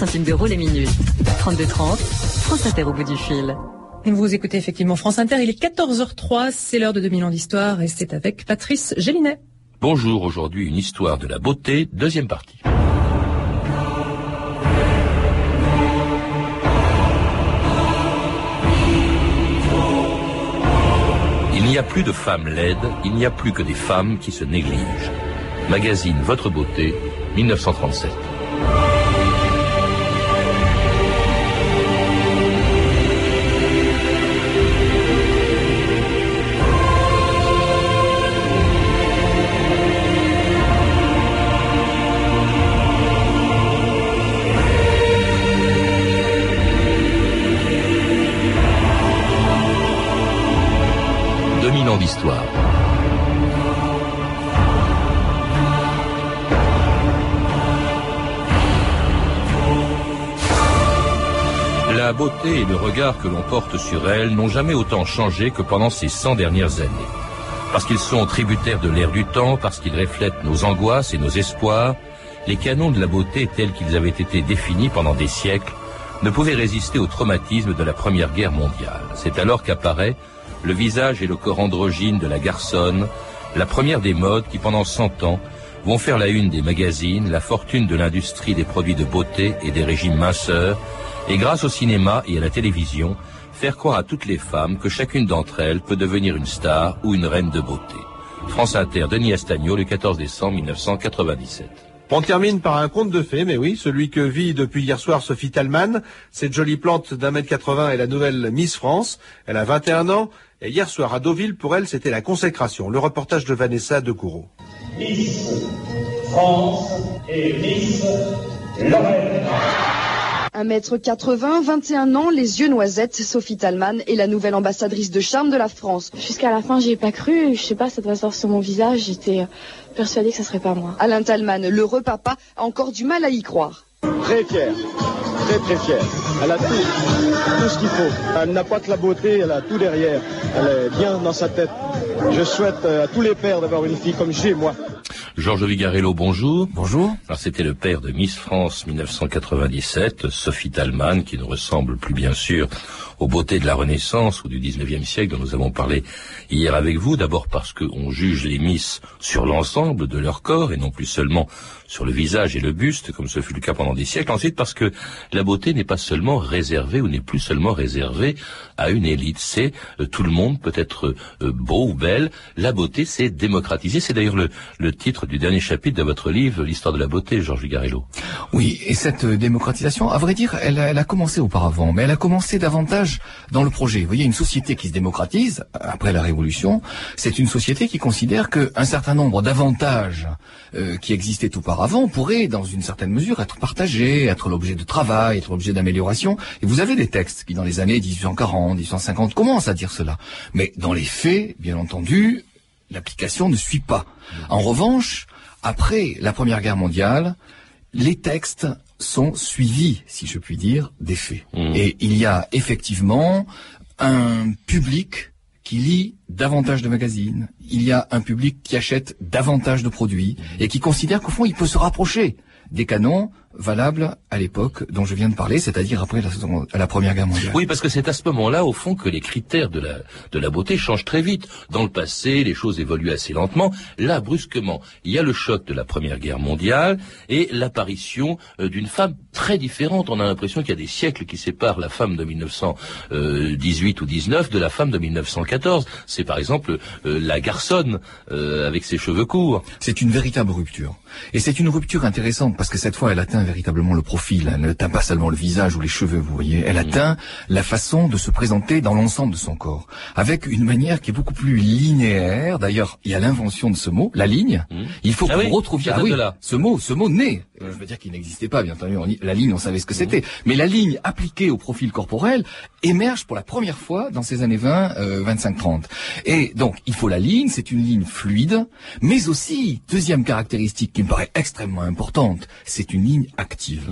centimes d'euros les minutes. 32,30, France Inter au bout du fil. Vous écoutez effectivement France Inter, il est 14h03, c'est l'heure de 2000 ans d'histoire et c'est avec Patrice Gélinet. Bonjour, aujourd'hui une histoire de la beauté, deuxième partie. Il n'y a plus de femmes laides, il n'y a plus que des femmes qui se négligent. Magazine Votre Beauté, 1937. 2000 ans d'histoire. La beauté et le regard que l'on porte sur elle n'ont jamais autant changé que pendant ces 100 dernières années. Parce qu'ils sont tributaires de l'air du temps, parce qu'ils reflètent nos angoisses et nos espoirs, les canons de la beauté tels qu'ils avaient été définis pendant des siècles ne pouvaient résister au traumatisme de la Première Guerre mondiale. C'est alors qu'apparaît le visage et le corps androgyne de la garçonne, la première des modes qui pendant 100 ans vont faire la une des magazines, la fortune de l'industrie des produits de beauté et des régimes minceurs, et grâce au cinéma et à la télévision, faire croire à toutes les femmes que chacune d'entre elles peut devenir une star ou une reine de beauté. France Inter, Denis Astagno, le 14 décembre 1997. On termine par un conte de fées, mais oui, celui que vit depuis hier soir Sophie Talman. Cette jolie plante d'un mètre 80 est la nouvelle Miss France. Elle a 21 ans. Et hier soir à Deauville, pour elle, c'était la consécration. Le reportage de Vanessa de Courreau. Miss France et Miss Lorraine. 1m80, 21 ans, les yeux noisettes, Sophie Talman est la nouvelle ambassadrice de charme de la France. Jusqu'à la fin, j'y ai pas cru. Je sais pas, ça doit sortir sur mon visage. J'étais persuadée que ça serait pas moi. Alain Talman, l'heureux papa, a encore du mal à y croire. Très fier, très très fier. Elle a tout, tout ce qu'il faut. Elle n'a pas que la beauté, elle a tout derrière. Elle est bien dans sa tête. Je souhaite à tous les pères d'avoir une fille comme j'ai moi. Georges Vigarello, bonjour. Bonjour. Alors c'était le père de Miss France 1997, Sophie Talman, qui ne ressemble plus bien sûr aux beautés de la Renaissance ou du 19e siècle dont nous avons parlé hier avec vous. D'abord parce qu'on juge les Miss sur l'ensemble de leur corps et non plus seulement sur le visage et le buste, comme ce fut le cas pendant des siècles. Ensuite parce que la beauté n'est pas seulement réservée ou n'est plus seulement réservée à une élite. C'est euh, tout le monde peut être euh, beau ou belle. La beauté, c'est démocratisé. C'est d'ailleurs le, le titre du dernier chapitre de votre livre, L'histoire de la beauté, Georges Vigarello. Oui, et cette euh, démocratisation, à vrai dire, elle, elle a commencé auparavant, mais elle a commencé davantage dans le projet. Vous voyez, une société qui se démocratise, après la Révolution, c'est une société qui considère qu'un certain nombre d'avantages euh, qui existaient auparavant pourraient, dans une certaine mesure, être partagés, être l'objet de travail, être l'objet d'amélioration. Et vous avez des textes qui, dans les années 1840, 1850, commencent à dire cela. Mais dans les faits, bien entendu, l'application ne suit pas. En revanche, après la Première Guerre mondiale, les textes sont suivis, si je puis dire, des faits. Mmh. Et il y a effectivement un public qui lit davantage de magazines, il y a un public qui achète davantage de produits et qui considère qu'au fond il peut se rapprocher des canons valables à l'époque dont je viens de parler, c'est-à-dire après la, seconde- la Première Guerre mondiale. Oui, parce que c'est à ce moment-là, au fond, que les critères de la, de la beauté changent très vite. Dans le passé, les choses évoluent assez lentement. Là, brusquement, il y a le choc de la Première Guerre mondiale et l'apparition euh, d'une femme très différente. On a l'impression qu'il y a des siècles qui séparent la femme de 1918 ou 19 de la femme de 1914. C'est par exemple euh, la garçonne euh, avec ses cheveux courts. C'est une véritable rupture. Et c'est une rupture intéressante parce que cette fois, elle atteint véritablement le profil. Elle n'atteint pas seulement le visage ou les cheveux, vous voyez. Elle atteint la façon de se présenter dans l'ensemble de son corps. Avec une manière qui est beaucoup plus linéaire. D'ailleurs, il y a l'invention de ce mot, la ligne. Il faut Ah que oui, vous retrouviez ça ah oui, ce mot, ce mot naît. Euh, Je veux dire qu'il n'existait pas, bien entendu. On La ligne, on savait ce que c'était. Mais la ligne appliquée au profil corporel émerge pour la première fois dans ces années 20, euh, 25-30. Et donc, il faut la ligne, c'est une ligne fluide, mais aussi, deuxième caractéristique qui me paraît extrêmement importante, c'est une ligne active.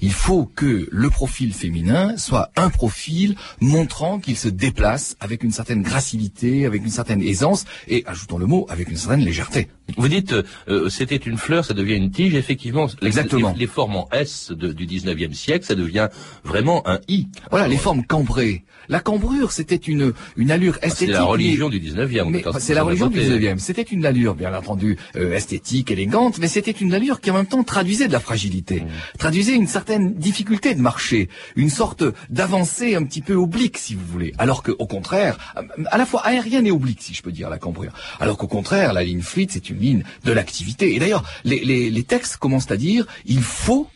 Il faut que le profil féminin soit un profil montrant qu'il se déplace avec une certaine gracilité, avec une certaine aisance, et, ajoutons le mot, avec une certaine légèreté. Vous dites, euh, c'était une fleur, ça devient une tige. Effectivement, les- Exactement. Les, les formes en S de- du 19e siècle, ça devient vraiment un I. Voilà, les formes cambrées. La cambrure, c'était une, une allure Ah, C'est esthétique. la religion mais- du 19e. mais quand- c'est la religion du voté. 19e. C'était une allure, bien entendu, euh, esthétique, élégante, mais c'était une allure qui en même temps traduisait de la fragilité, traduisait une certaine difficulté de marcher, une sorte d'avancée un petit peu oblique, si vous voulez. Alors que, au contraire, à la fois aérienne et oblique, si je peux dire, la cambrure. Alors qu'au contraire, la ligne fluide, c'est une de l'activité. Et d'ailleurs, les, textes commencent à dire, il faut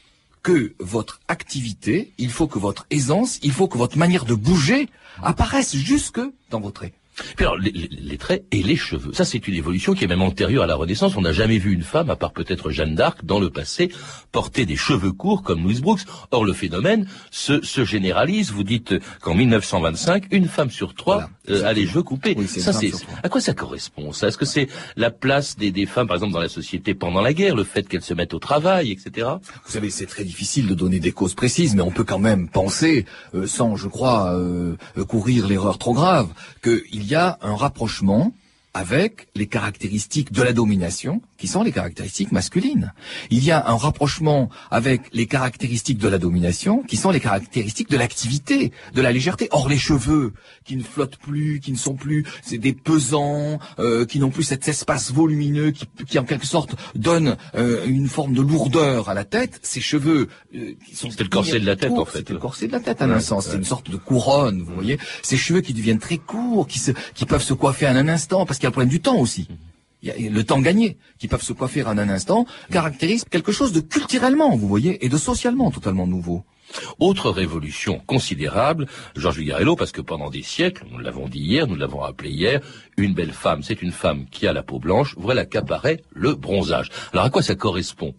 que votre activité, il faut que votre aisance, il faut que votre manière de bouger apparaisse jusque dans traits. Puis alors, les, les- traits et les cheveux. Ça, c'est une évolution qui est même antérieure à la Renaissance. On n'a jamais vu une femme, à part peut-être Jeanne d'Arc, dans le passé, porter des cheveux courts comme Louise Brooks. Or, le phénomène se, se généralise. Vous dites qu'en 1925, une femme sur trois Voilà, euh, a les cheveux coupés. Oui, ça, c'est à quoi ça correspond Ça, est-ce que c'est la place des, des femmes, par exemple, dans la société pendant la guerre, le fait qu'elles se mettent au travail, etc. Vous savez, c'est très difficile de donner des causes précises, mais on peut quand même penser, euh, sans, je crois, euh, courir l'erreur trop grave, qu'il y a un rapprochement avec les caractéristiques de la domination, qui sont les caractéristiques masculines. Il y a un rapprochement avec les caractéristiques de la domination, qui sont les caractéristiques de l'activité, de la légèreté. Or, les cheveux, qui ne flottent plus, qui ne sont plus, c'est des pesants, euh, qui n'ont plus cet espace volumineux, qui, qui en quelque sorte donne euh, une forme de lourdeur à la tête, ces cheveux euh, qui sont... C'était le corset de la tête, courts, en fait. C'était le corset de la tête, en Ouais, un sens. ouais. C'est une sorte de couronne, vous voyez. Ces cheveux qui deviennent très courts, qui, se, qui peuvent se coiffer en un instant, parce qu'il y a le problème du temps aussi. Le temps gagné, qui peuvent se coiffer en un instant, caractérise quelque chose de culturellement, vous voyez, et de socialement totalement nouveau. Autre révolution considérable, Georges Vigarello, parce que pendant des siècles, nous l'avons dit hier, nous l'avons rappelé hier, une belle femme, c'est une femme qui a la peau blanche, voilà qu'apparaît le bronzage. Alors à quoi ça correspond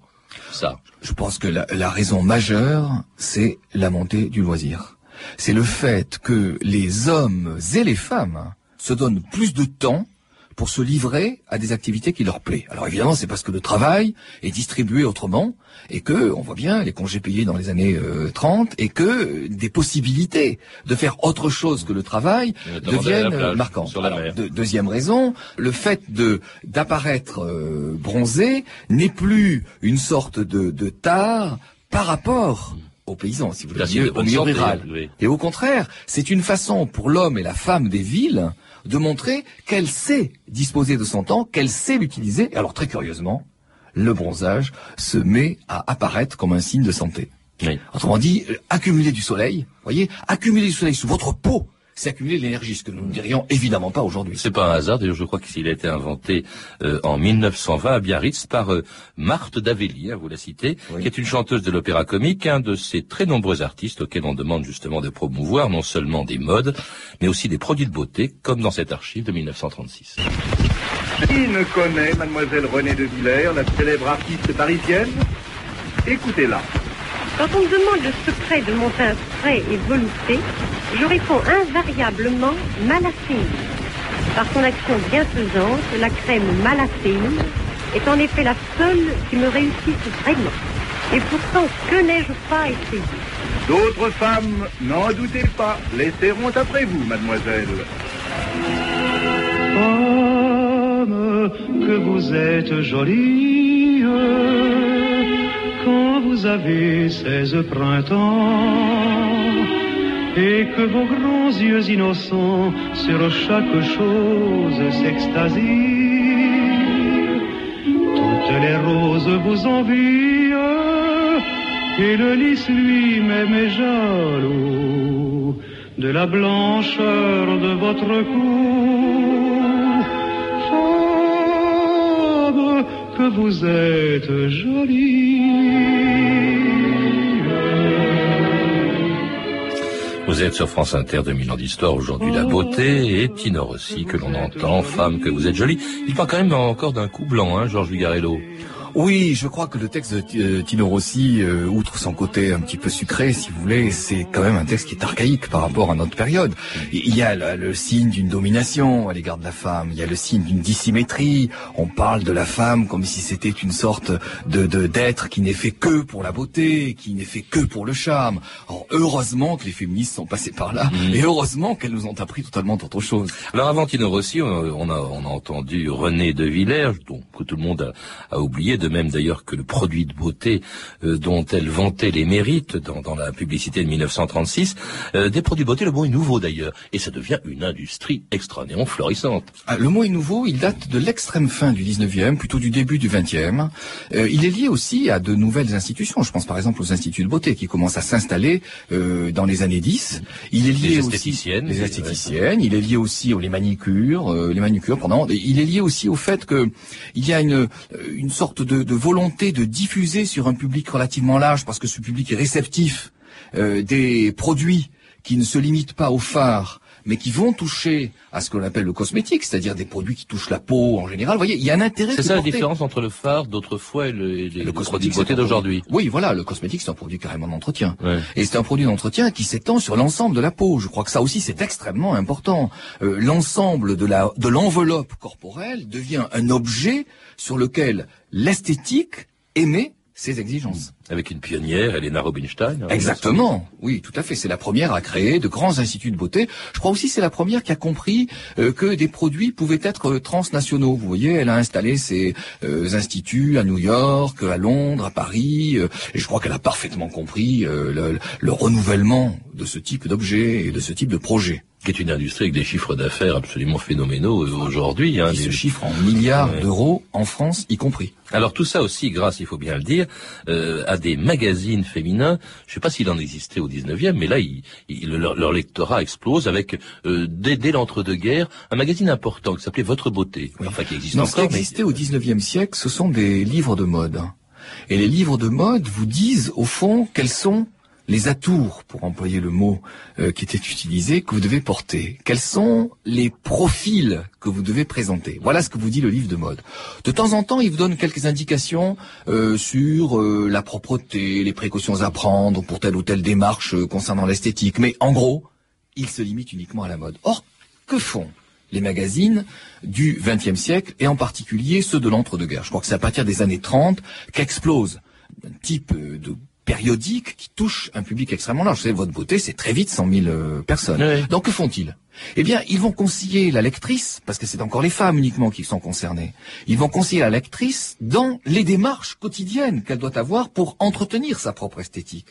ça? Je pense que la, la raison majeure, c'est la montée du loisir. C'est le fait que les hommes et les femmes se donnent plus de temps pour se livrer à des activités qui leur plaisent. Alors évidemment, c'est parce que le travail est distribué autrement et que on voit bien les congés payés dans les années euh, 30 et que euh, des possibilités de faire autre chose que le travail la deviennent plage, euh, marquantes. sur la Alors, mer. de- deuxième raison, le fait de d'apparaître euh, bronzé n'est plus une sorte de, de tare par rapport aux paysans, si vous voulez, au milieu, rural. oui. Et au contraire, c'est une façon pour l'homme et la femme des villes de montrer qu'elle sait disposer de son temps, qu'elle sait l'utiliser. Et alors très curieusement, le bronzage se met à apparaître comme un signe de santé. Oui. Autrement dit, accumuler du soleil, voyez, accumuler du soleil sous votre peau, c'est accumuler de l'énergie, ce que nous ne dirions évidemment pas aujourd'hui. C'est pas un hasard, d'ailleurs je crois qu'il a été inventé euh, en 1920 à Biarritz par euh, Marthe Davelli, hein, vous la citez, Oui. qui est une chanteuse de l'opéra comique, un de ces très nombreux artistes auxquels on demande justement de promouvoir non seulement des modes, mais aussi des produits de beauté, comme dans cette archive de 1936. Qui ne connaît mademoiselle Renée de Villers, la célèbre artiste parisienne? Écoutez-la. Quand on me demande le secret de mon teint frais et velouté, je réponds invariablement malacéine. Par son action bienfaisante, la crème malacéine est en effet la seule qui me réussisse vraiment. Et pourtant, que n'ai-je pas essayé? D'autres femmes, n'en doutez pas, laisseront après vous, mademoiselle. Femme, que vous êtes jolie quand vous avez 16 printemps et que vos grands yeux innocents sur chaque chose s'extasient. Toutes les roses vous envient et le lys lui-même est jaloux de la blancheur de votre cou. Femme, que vous êtes jolie. Vous êtes sur France Inter 2000 ans d'histoire, aujourd'hui la beauté, et Tino aussi, que l'on entend, femme, que vous êtes jolie. Il parle quand même encore d'un coup blanc, hein, Georges Vigarello. Oui, je crois que le texte de euh, Tino Rossi, euh, outre son côté un petit peu sucré, si vous voulez, c'est quand même un texte qui est archaïque par rapport à notre période. Il y a le, le signe d'une domination à l'égard de la femme, il y a le signe d'une dissymétrie. On parle de la femme comme si c'était une sorte de de- d'être qui n'est fait que pour la beauté, qui n'est fait que pour le charme. Alors, heureusement que les féministes sont passées par là, et heureusement qu'elles nous ont appris totalement autre chose. Alors avant Tino Rossi, on a, on a, on a entendu René de Villers, dont que tout le monde a, a oublié, de même d'ailleurs que le produit de beauté euh, dont elle vantait les mérites dans, dans la publicité de 1936. Euh, des produits de beauté, le mot est nouveau d'ailleurs, et ça devient une industrie extraordinairement florissante. Ah, Le mot est nouveau, il date de l'extrême fin du 19e, plutôt du début du 20e. Euh, il est lié aussi à de nouvelles institutions. Je pense par exemple aux instituts de beauté qui commencent à s'installer dans les années 10. Il est lié Les aussi esthéticiennes, les ouais. esthéticiennes. Il est lié aussi aux les manicures, les manicures. Pardon. Et Il est lié aussi au fait que il y a une une sorte de, de volonté de diffuser sur un public relativement large, parce que ce public est réceptif euh, des produits qui ne se limitent pas au phare, mais qui vont toucher à ce qu'on appelle le cosmétique, c'est-à-dire des produits qui touchent la peau en général. Vous voyez, il y a un intérêt. C'est ça la différence entre le phare d'autrefois et le, et les, Le les produits cosmétique, d'aujourd'hui. Oui, voilà, le cosmétique, c'est un produit carrément d'entretien. Ouais. Et c'est un produit d'entretien qui s'étend sur l'ensemble de la peau. Je crois que ça aussi, c'est extrêmement important. Euh, l'ensemble de la de l'enveloppe corporelle devient un objet sur lequel l'esthétique émet ses exigences. Avec une pionnière, Elena Rubinstein. hein, Exactement, oui, tout à fait. C'est la première à créer de grands instituts de beauté. Je crois aussi que c'est la première qui a compris euh, que des produits pouvaient être euh, transnationaux. Vous voyez, elle a installé ses euh, instituts à New York, à Londres, à Paris. et je crois qu'elle a parfaitement compris le, le renouvellement de ce type d'objet et de ce type de projet. Qui est une industrie avec des chiffres d'affaires absolument phénoménaux aujourd'hui. Hein, des- se chiffre en milliards Ouais. d'euros en France y compris. Alors tout ça aussi, grâce, il faut bien le dire, euh, à des magazines féminins. Je ne sais pas s'il en existait au 19e, mais là, il- il- leur, leur lectorat explose avec, euh, dès, dès l'entre-deux-guerres, un magazine important qui s'appelait Votre Beauté. Enfin, qui existe Non, ce qui encore, mais existait au 19e siècle, ce sont des livres de mode. Et les livres de mode vous disent, au fond, quels sont les atours, pour employer le mot euh, qui était utilisé, que vous devez porter. Quels sont les profils que vous devez présenter? Voilà ce que vous dit le livre de mode. De temps en temps, il vous donne quelques indications euh, sur euh, la propreté, les précautions à prendre pour telle ou telle démarche concernant l'esthétique. Mais en gros, il se limite uniquement à la mode. Or, que font les magazines du XXe siècle et en particulier ceux de l'entre-deux-guerres? Je crois que c'est à partir des années 30 qu'explose un type de périodique qui touche un public extrêmement large. Vous savez, votre beauté, c'est très vite 100 000 euh, personnes. Donc que font-ils? Eh bien, ils vont conseiller la lectrice, parce que c'est encore les femmes uniquement qui sont concernées, ils vont conseiller la lectrice dans les démarches quotidiennes qu'elle doit avoir pour entretenir sa propre esthétique.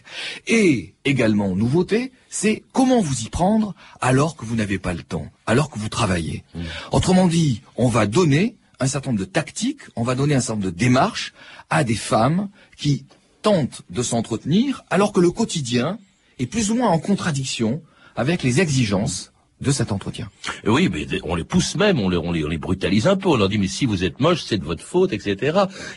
Et également, nouveauté, c'est comment vous y prendre alors que vous n'avez pas le temps, alors que vous travaillez. Autrement dit, on va donner un certain nombre de tactiques, on va donner un certain nombre de démarches à des femmes qui tentent de s'entretenir alors que le quotidien est plus ou moins en contradiction avec les exigences de cet entretien. Oui, mais on les pousse même, on les, on, les, on les brutalise un peu. On leur dit, mais si vous êtes moche, c'est de votre faute, etc.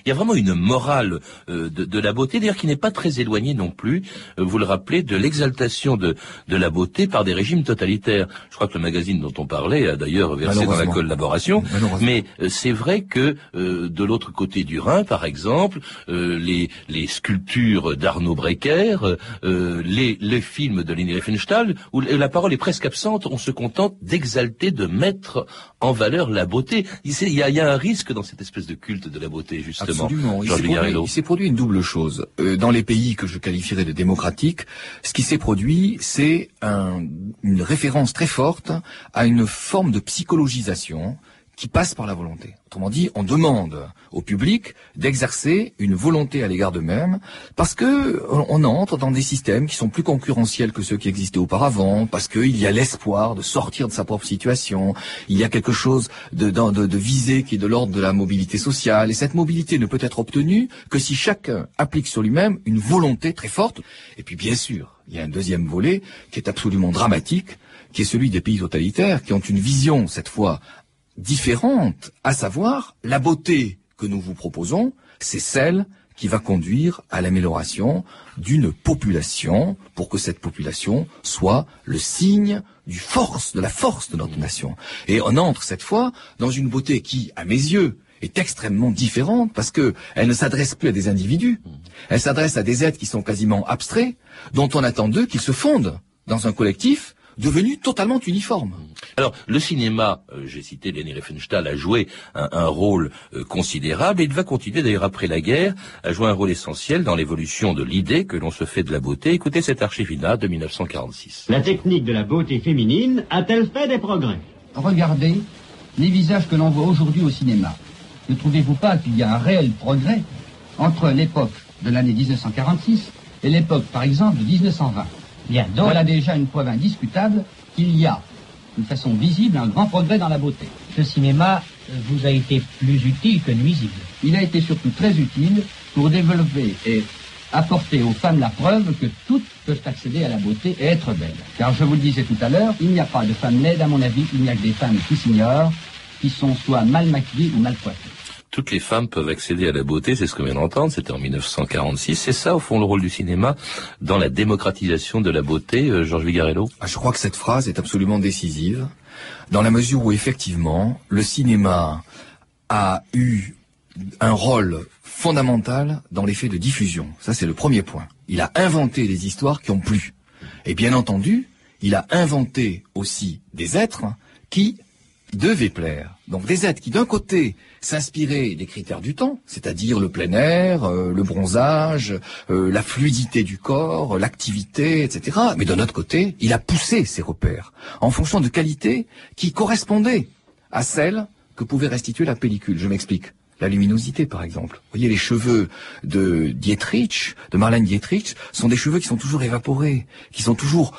Il y a vraiment une morale euh, de, de la beauté, d'ailleurs, qui n'est pas très éloignée non plus, euh, vous le rappelez, de l'exaltation de, de la beauté par des régimes totalitaires. Je crois que le magazine dont on parlait a d'ailleurs versé dans la collaboration. Mais euh, c'est vrai que euh, de l'autre côté du Rhin, par exemple, euh, les, les sculptures d'Arnaud Brecker, euh, les, les films de Leni Riefenstahl, où la parole est presque absente, on se contente d'exalter, de mettre en valeur la beauté. Il y, a, il y a un risque dans cette espèce de culte de la beauté, justement. Absolument. Il s'est produit, Vigarello. il s'est produit une double chose. Euh, dans les pays que je qualifierais de démocratiques, ce qui s'est produit, c'est un- une référence très forte à une forme de psychologisation qui passe par la volonté. Autrement dit, on demande au public d'exercer une volonté à l'égard d'eux-mêmes parce que on on entre dans des systèmes qui sont plus concurrentiels que ceux qui existaient auparavant, parce qu'il y a l'espoir de sortir de sa propre situation, il y a quelque chose de, de, de, de visé qui est de l'ordre de la mobilité sociale, et cette mobilité ne peut être obtenue que si chacun applique sur lui-même une volonté très forte. Et puis bien sûr, il y a un deuxième volet qui est absolument dramatique, qui est celui des pays totalitaires, qui ont une vision, cette fois, différente, à savoir la beauté que nous vous proposons, c'est celle qui va conduire à l'amélioration d'une population pour que cette population soit le signe du force, de la force de notre nation. Et on entre cette fois dans une beauté qui, à mes yeux, est extrêmement différente parce que elle ne s'adresse plus à des individus. Elle s'adresse à des êtres qui sont quasiment abstraits, dont on attend d'eux qu'ils se fondent dans un collectif devenu totalement uniforme. Alors, le cinéma, euh, j'ai cité Leni Riefenstahl, a joué un, un rôle euh, considérable et il va continuer d'ailleurs après la guerre à jouer un rôle essentiel dans l'évolution de l'idée que l'on se fait de la beauté. Écoutez cet archivina de 1946. La technique de la beauté féminine a-t-elle fait des progrès? Regardez les visages que l'on voit aujourd'hui au cinéma. Ne trouvez-vous pas qu'il y a un réel progrès entre l'époque de l'année 1946 et l'époque, par exemple, de 1920 Bien, donc... Voilà déjà une preuve indiscutable qu'il y a, d'une façon visible, un grand progrès dans la beauté. Ce cinéma vous a été plus utile que nuisible. Il a été surtout très utile pour développer et apporter aux femmes la preuve que toutes peuvent accéder à la beauté et être belles. Car je vous le disais tout à l'heure, il n'y a pas de femmes laides à mon avis, il n'y a que des femmes qui s'ignorent, qui sont soit mal maquillées ou mal coiffées. Toutes les femmes peuvent accéder à la beauté, c'est ce qu'on vient d'entendre, c'était en 1946. C'est ça, au fond, le rôle du cinéma dans la démocratisation de la beauté, euh, Georges Vigarello? Ah, Je crois que cette phrase est absolument décisive, dans la mesure où effectivement, le cinéma a eu un rôle fondamental dans l'effet de diffusion. Ça, c'est le premier point. Il a inventé des histoires qui ont plu. Et bien entendu, il a inventé aussi des êtres qui devaient plaire. Donc des êtres qui, d'un côté, s'inspiraient des critères du temps, c'est-à-dire le plein air, euh, le bronzage, euh, la fluidité du corps, l'activité, etc. Mais d'un autre côté, il a poussé ces repères en fonction de qualités qui correspondaient à celles que pouvait restituer la pellicule. Je m'explique. La luminosité, par exemple. Vous voyez, les cheveux de Dietrich, de Marlène Dietrich, sont des cheveux qui sont toujours évaporés, qui sont toujours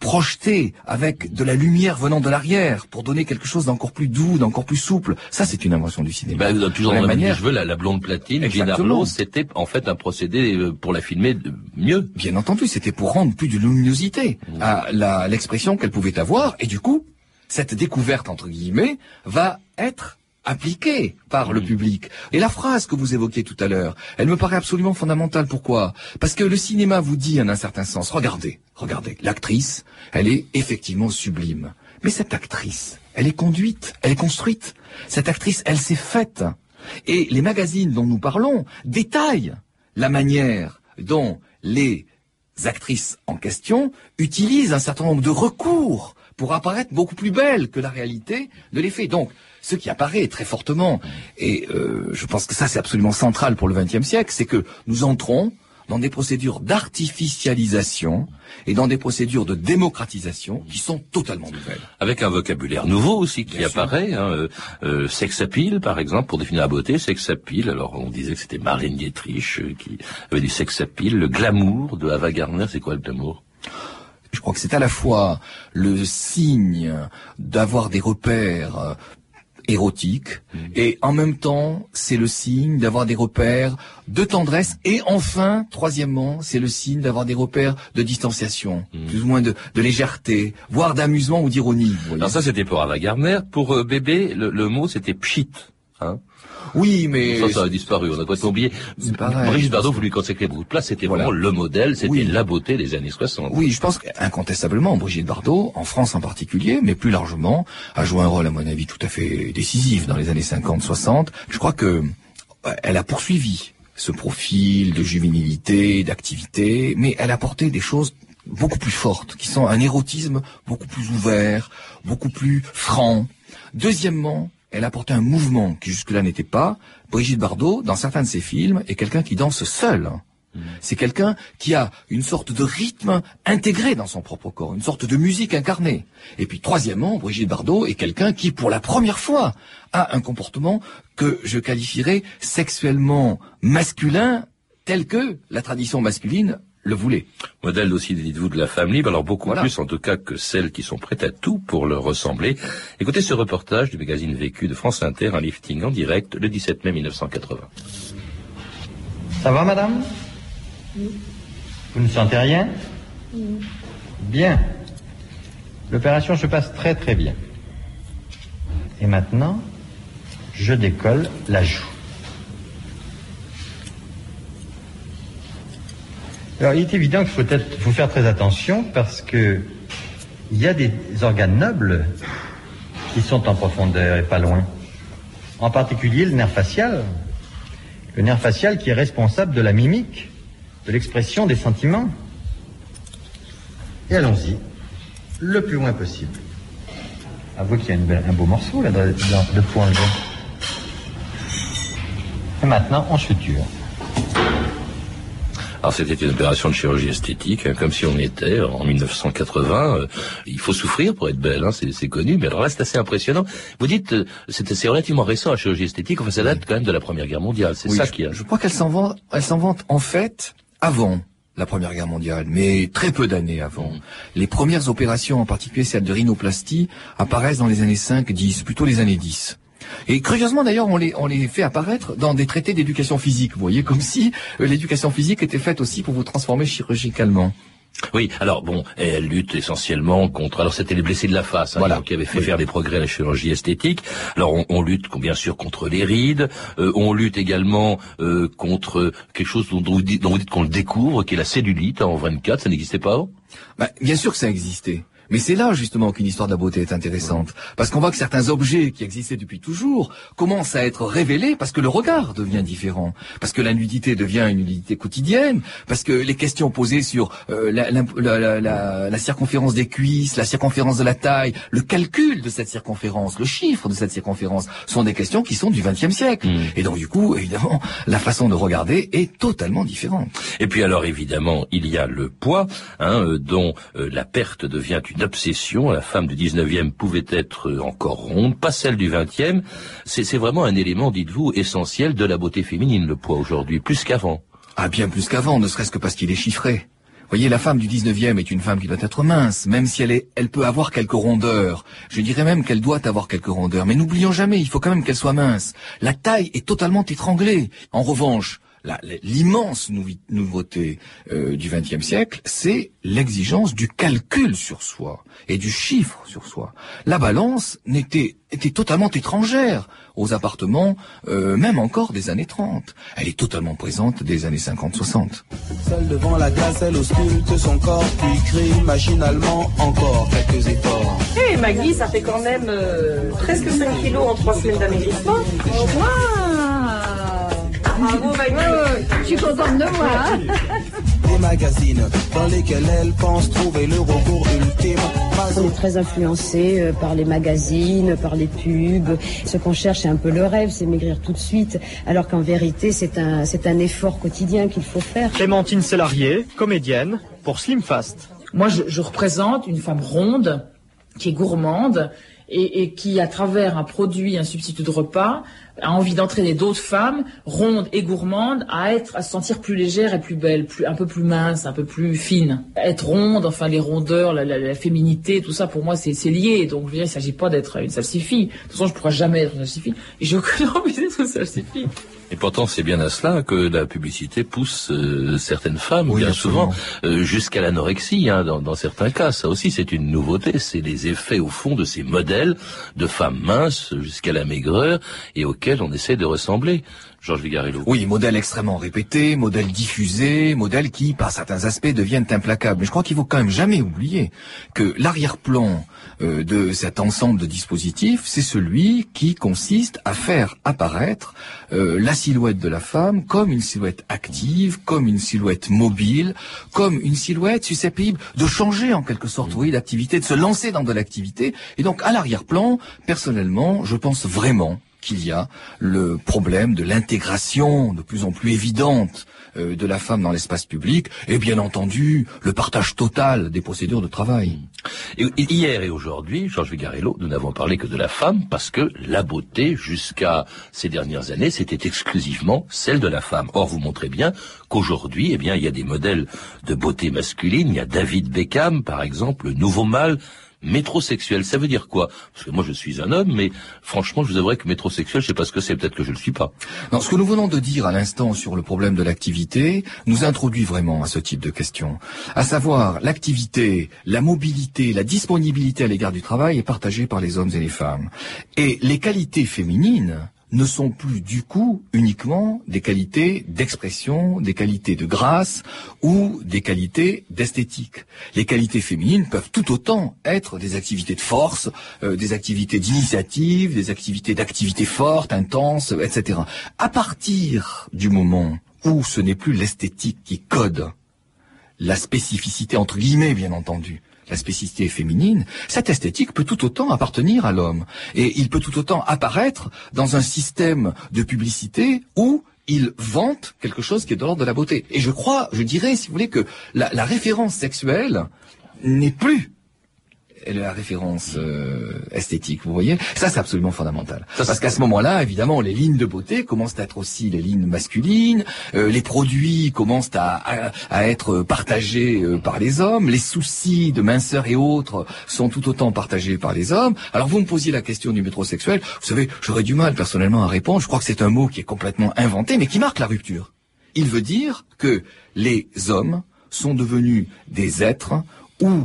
projetés avec de la lumière venant de l'arrière pour donner quelque chose d'encore plus doux, d'encore plus souple. Ça, c'est une invention du cinéma. Bah, toujours De dans la manière- cheveux, la, la blonde platine. Arnaud, c'était en fait un procédé euh, pour la filmer de- mieux. Bien entendu, c'était pour rendre plus de luminosité à la- l'expression qu'elle pouvait avoir, et du coup, cette découverte, entre guillemets, va être appliquée par le public. Et la phrase que vous évoquiez tout à l'heure, elle me paraît absolument fondamentale. Pourquoi? Parce que le cinéma vous dit en un certain sens, regardez, regardez, l'actrice, elle est effectivement sublime. Mais cette actrice, elle est conduite, elle est construite. Cette actrice, elle s'est faite. Et les magazines dont nous parlons détaillent la manière dont les actrices en question utilisent un certain nombre de recours pour apparaître beaucoup plus belles que la réalité de l'effet. Donc, ce qui apparaît très fortement, et euh, je pense que ça c'est absolument central pour le XXe siècle, c'est que nous entrons dans des procédures d'artificialisation et dans des procédures de démocratisation qui sont totalement nouvelles. Avec un vocabulaire nouveau aussi qui apparaît. Hein, euh, euh, sex appeal, par exemple, pour définir la beauté, sex appeal. Alors on disait que c'était Marlène Dietrich euh, qui avait du sex appeal. Le glamour de Ava Gardner, c'est quoi le glamour? Je crois que c'est à la fois le signe d'avoir des repères érotiques et en même temps c'est le signe d'avoir des repères de tendresse et enfin troisièmement c'est le signe d'avoir des repères de distanciation plus ou moins de, de légèreté voire d'amusement ou d'ironie. Alors ça c'était pour Ava Gardner. Pour euh, bébé, le, le mot c'était pchit. Hein oui, mais ça, ça a disparu. On a complètement oublié. Brigitte Bardot voulait consacrer beaucoup de place. C'était Voilà. vraiment le modèle. C'était Oui. la beauté des années 60. Oui, je pense qu'incontestablement, Brigitte Bardot, en France en particulier, mais plus largement, a joué un rôle, à mon avis, tout à fait décisif dans les années 50-60. Je crois que euh, elle a poursuivi ce profil de juvénilité, d'activité, mais elle a porté des choses beaucoup plus fortes, qui sont un érotisme beaucoup plus ouvert, beaucoup plus franc. Deuxièmement, elle a porté un mouvement qui jusque-là n'était pas. Brigitte Bardot, dans certains de ses films, est quelqu'un qui danse seul. C'est quelqu'un qui a une sorte de rythme intégré dans son propre corps, une sorte de musique incarnée. Et puis troisièmement, Brigitte Bardot est quelqu'un qui, pour la première fois, a un comportement que je qualifierais sexuellement masculin tel que la tradition masculine le voulait. Modèle aussi, dites-vous, de la femme libre, alors beaucoup Voilà. plus en tout cas que celles qui sont prêtes à tout pour leur ressembler. Écoutez ce reportage du magazine Vécu de France Inter, un lifting en direct le 17 mai 1980. Ça va, madame? Vous ne sentez rien? Bien. L'opération se passe très très bien. Et maintenant, je décolle la joue. Alors, il est évident qu'il faut, être- faut faire très attention parce que il y a des organes nobles qui sont en profondeur et pas loin. en particulier le nerf facial, le nerf facial qui est responsable de la mimique, de l'expression des sentiments. Et allons-y, le plus loin possible. Avouez qu'il y a une belle- un beau morceau là de, de, de. Et maintenant, on suture. Alors c'était une opération de chirurgie esthétique, hein, comme si on était en 1980. euh, il faut souffrir pour être belle, hein, c'est c'est connu. Mais alors là, c'est assez impressionnant. Vous dites, euh, c'est c'est relativement récent la chirurgie esthétique. Enfin, ça date quand même de la Première Guerre mondiale. C'est Oui, ça qui a. je crois qu'elle s'en vante, elle s'en vante en fait avant la Première Guerre mondiale, mais très peu d'années avant. Les premières opérations, en particulier celle de rhinoplastie, apparaissent dans les années 5, 10, plutôt les années 10. Et curieusement d'ailleurs, on les, on les fait apparaître dans des traités d'éducation physique. Vous voyez, comme si euh, l'éducation physique était faite aussi pour vous transformer chirurgicalement. Oui, alors bon, elle lutte essentiellement contre. Alors c'était les blessés de la face, hein, Voilà. qui avaient fait Oui. faire des progrès à la chirurgie esthétique. Alors on, on lutte bien sûr contre les rides. euh, on lutte également euh, contre quelque chose dont, dont vous dites, dont vous dites qu'on le découvre, qui est la cellulite en 24. Ça n'existait pas avant? Bah, bien sûr que ça existait. Mais c'est là justement qu'une histoire de la beauté est intéressante. Parce qu'on voit que certains objets qui existaient depuis toujours commencent à être révélés parce que le regard devient différent. Parce que la nudité devient une nudité quotidienne. Parce que les questions posées sur euh, la, la- la- la- circonférence des cuisses, la circonférence de la taille, le calcul de cette circonférence, le chiffre de cette circonférence sont des questions qui sont du XXe siècle. Et donc du coup, évidemment, la façon de regarder est totalement différente. Et puis alors évidemment, il y a le poids, hein, euh, dont euh, la perte devient une obsession. La femme du 19e pouvait être encore ronde, pas celle du 20e. C'est vraiment un élément, dites-vous, essentiel de la beauté féminine, le poids aujourd'hui, plus qu'avant. Ah, bien plus qu'avant, ne serait-ce que parce qu'il est chiffré. Voyez, la femme du 19e est une femme qui doit être mince, même si elle est, elle peut avoir quelques rondeurs. Je dirais même qu'elle doit avoir quelques rondeurs. Mais n'oublions jamais, il faut quand même qu'elle soit mince. La taille est totalement étranglée. En revanche, l'immense nouveauté euh, du XXe siècle, c'est l'exigence du calcul sur soi et du chiffre sur soi. La balance n'était était totalement étrangère aux appartements, euh, même encore des années 30. Elle est totalement présente des années 50-60. Seule devant la glace, elle ausculte son corps, puis crie machinalement encore quelques efforts. Hé Maggie, ça fait quand même euh, presque 5 kilos en 3 semaines d'amaigrissement. Au revoir Bravo Maggie Je suis contente de moi. hein. Des magazines dans lesquels elle pense trouver le recours ultime. On est très influencé euh, par les magazines, par les pubs. Ce qu'on cherche, c'est un peu le rêve, c'est maigrir tout de suite. Alors qu'en vérité, c'est un, c'est un effort quotidien qu'il faut faire. Clémentine Sélarié, comédienne, pour Slim Fast. Moi, je, je représente une femme ronde, qui est gourmande, et, et qui, à travers un produit, un substitut de repas, a envie d'entraîner d'autres femmes rondes et gourmandes à être, à se sentir plus légère et plus belle, plus, un peu plus mince, un peu plus fine. Être ronde, enfin les rondeurs, la, la- la féminité, tout ça, pour moi, c'est c'est lié. Donc, je veux dire, il s'agit pas d'être une salsifie. De toute façon, je pourrais jamais être une salsifie. Et j'ai aucune envie d'être une salsifie. Et pourtant, c'est bien à cela que la publicité pousse euh, certaines femmes, Oui, bien absolument. souvent, euh, jusqu'à l'anorexie, hein, dans, dans certains cas. Ça aussi, c'est une nouveauté. C'est les effets, au fond, de ces modèles de femmes minces jusqu'à la maigreur et auxquels on essaie de ressembler. Georges Vigarello. Oui, modèle extrêmement répété, modèle diffusé, modèle qui, par certains aspects, deviennent implacables. Mais je crois qu'il faut quand même jamais oublier que l'arrière-plan euh, de cet ensemble de dispositifs, c'est celui qui consiste à faire apparaître euh, la silhouette de la femme comme une silhouette active, comme une silhouette mobile, comme une silhouette susceptible de changer en quelque sorte, voyez, d'activité, de se lancer dans de l'activité. Et donc, à l'arrière-plan, personnellement, je pense vraiment qu'il y a le problème de l'intégration de plus en plus évidente euh, de la femme dans l'espace public et bien entendu le partage total des procédures de travail. Hier et aujourd'hui, Georges Vigarello, nous n'avons parlé que de la femme parce que la beauté, jusqu'à ces dernières années, c'était exclusivement celle de la femme. Or, vous montrez bien qu'aujourd'hui, eh bien, il y a des modèles de beauté masculine. Il y a David Beckham, par exemple, le nouveau mâle métrosexuel. Ça veut dire quoi? Parce que moi, je suis un homme, mais franchement, je vous avouerai que métrosexuel, je sais pas ce que c'est. Peut-être que je le suis pas. Non, ce que nous venons de dire à l'instant sur le problème de l'activité nous introduit vraiment à ce type de question. À savoir, l'activité, la mobilité, la disponibilité à l'égard du travail est partagée par les hommes et les femmes. Et les qualités féminines ne sont plus du coup uniquement des qualités d'expression, des qualités de grâce ou des qualités d'esthétique. Les qualités féminines peuvent tout autant être des activités de force, euh, des activités d'initiative, des activités d'activité forte, intense, etc. À partir du moment où ce n'est plus l'esthétique qui code la spécificité entre guillemets bien entendu, la spécificité féminine, cette esthétique peut tout autant appartenir à l'homme. Et il peut tout autant apparaître dans un système de publicité où il vante quelque chose qui est de l'ordre de la beauté. Et je crois, je dirais, si vous voulez, que la, la référence sexuelle n'est plus la référence euh, esthétique, vous voyez? Ça, c'est absolument fondamental. Parce qu'à ce moment-là, évidemment, les lignes de beauté commencent à être aussi les lignes masculines, euh, les produits commencent à, à, à être partagés euh, par les hommes, les soucis de minceur et autres sont tout autant partagés par les hommes. Alors, vous me posiez la question du métrosexuel. Vous savez, j'aurais du mal personnellement à répondre. Je crois que c'est un mot qui est complètement inventé, mais qui marque la rupture. Il veut dire que les hommes sont devenus des êtres où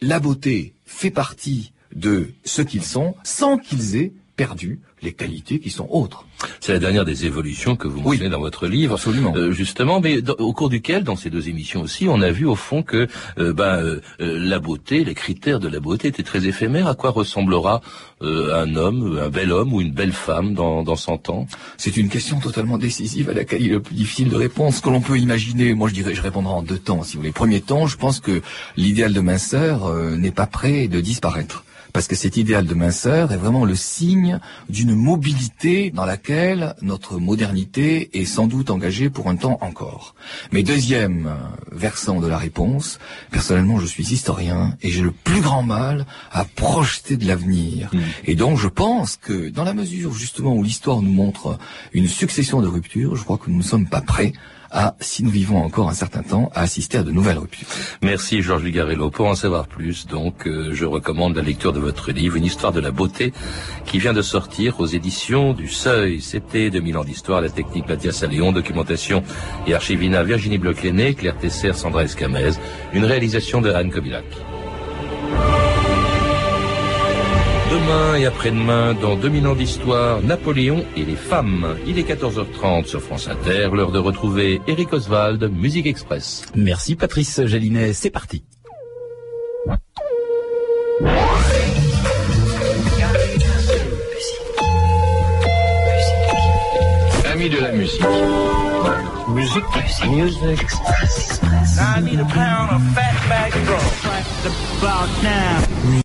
la beauté fait partie de ce qu'ils sont sans qu'ils aient perdu les qualités qui sont autres. C'est la dernière des évolutions que vous mentionnez dans votre livre, absolument. Euh, justement, mais dans, au cours duquel, dans ces deux émissions aussi, on a vu au fond que euh, ben, euh, la beauté, les critères de la beauté étaient très éphémères. À quoi ressemblera euh, un homme, un bel homme ou une belle femme dans, dans 100 ans? C'est une question totalement décisive à laquelle il est le plus difficile de répondre. Ce que l'on peut imaginer, moi je dirais, je répondrai en deux temps, si vous voulez. Premier temps, je pense que l'idéal de minceur euh, n'est pas prêt de disparaître parce que cet idéal de minceur est vraiment le signe d'une mobilité dans laquelle notre modernité est sans doute engagée pour un temps encore. Mais deuxième versant de la réponse, personnellement je suis historien et j'ai le plus grand mal à projeter de l'avenir. Mmh. Et donc je pense que dans la mesure justement où l'histoire nous montre une succession de ruptures, je crois que nous ne sommes pas prêts à, si nous vivons encore un certain temps, à assister à de nouvelles ruptures. Merci Georges Vigarello. Pour en savoir plus, donc, euh, je recommande la lecture de votre livre, Une histoire de la beauté, qui vient de sortir aux éditions du Seuil. C'était 2000 ans d'histoire, la technique Mathias Alléon, documentation et archivina Virginie Bloch-Léné, Claire Tesser, Sandra Escamez, une réalisation de Anne Kobilac. Demain et après-demain, dans 2000 ans d'histoire, Napoléon et les femmes. Il est 14h30 sur France Inter, l'heure de retrouver Eric Oswald, Musique Express. Merci Patrice Gélinet, c'est parti. Amis de la musique. Musique. Musique. I need a pound of fat back drum. Right about now.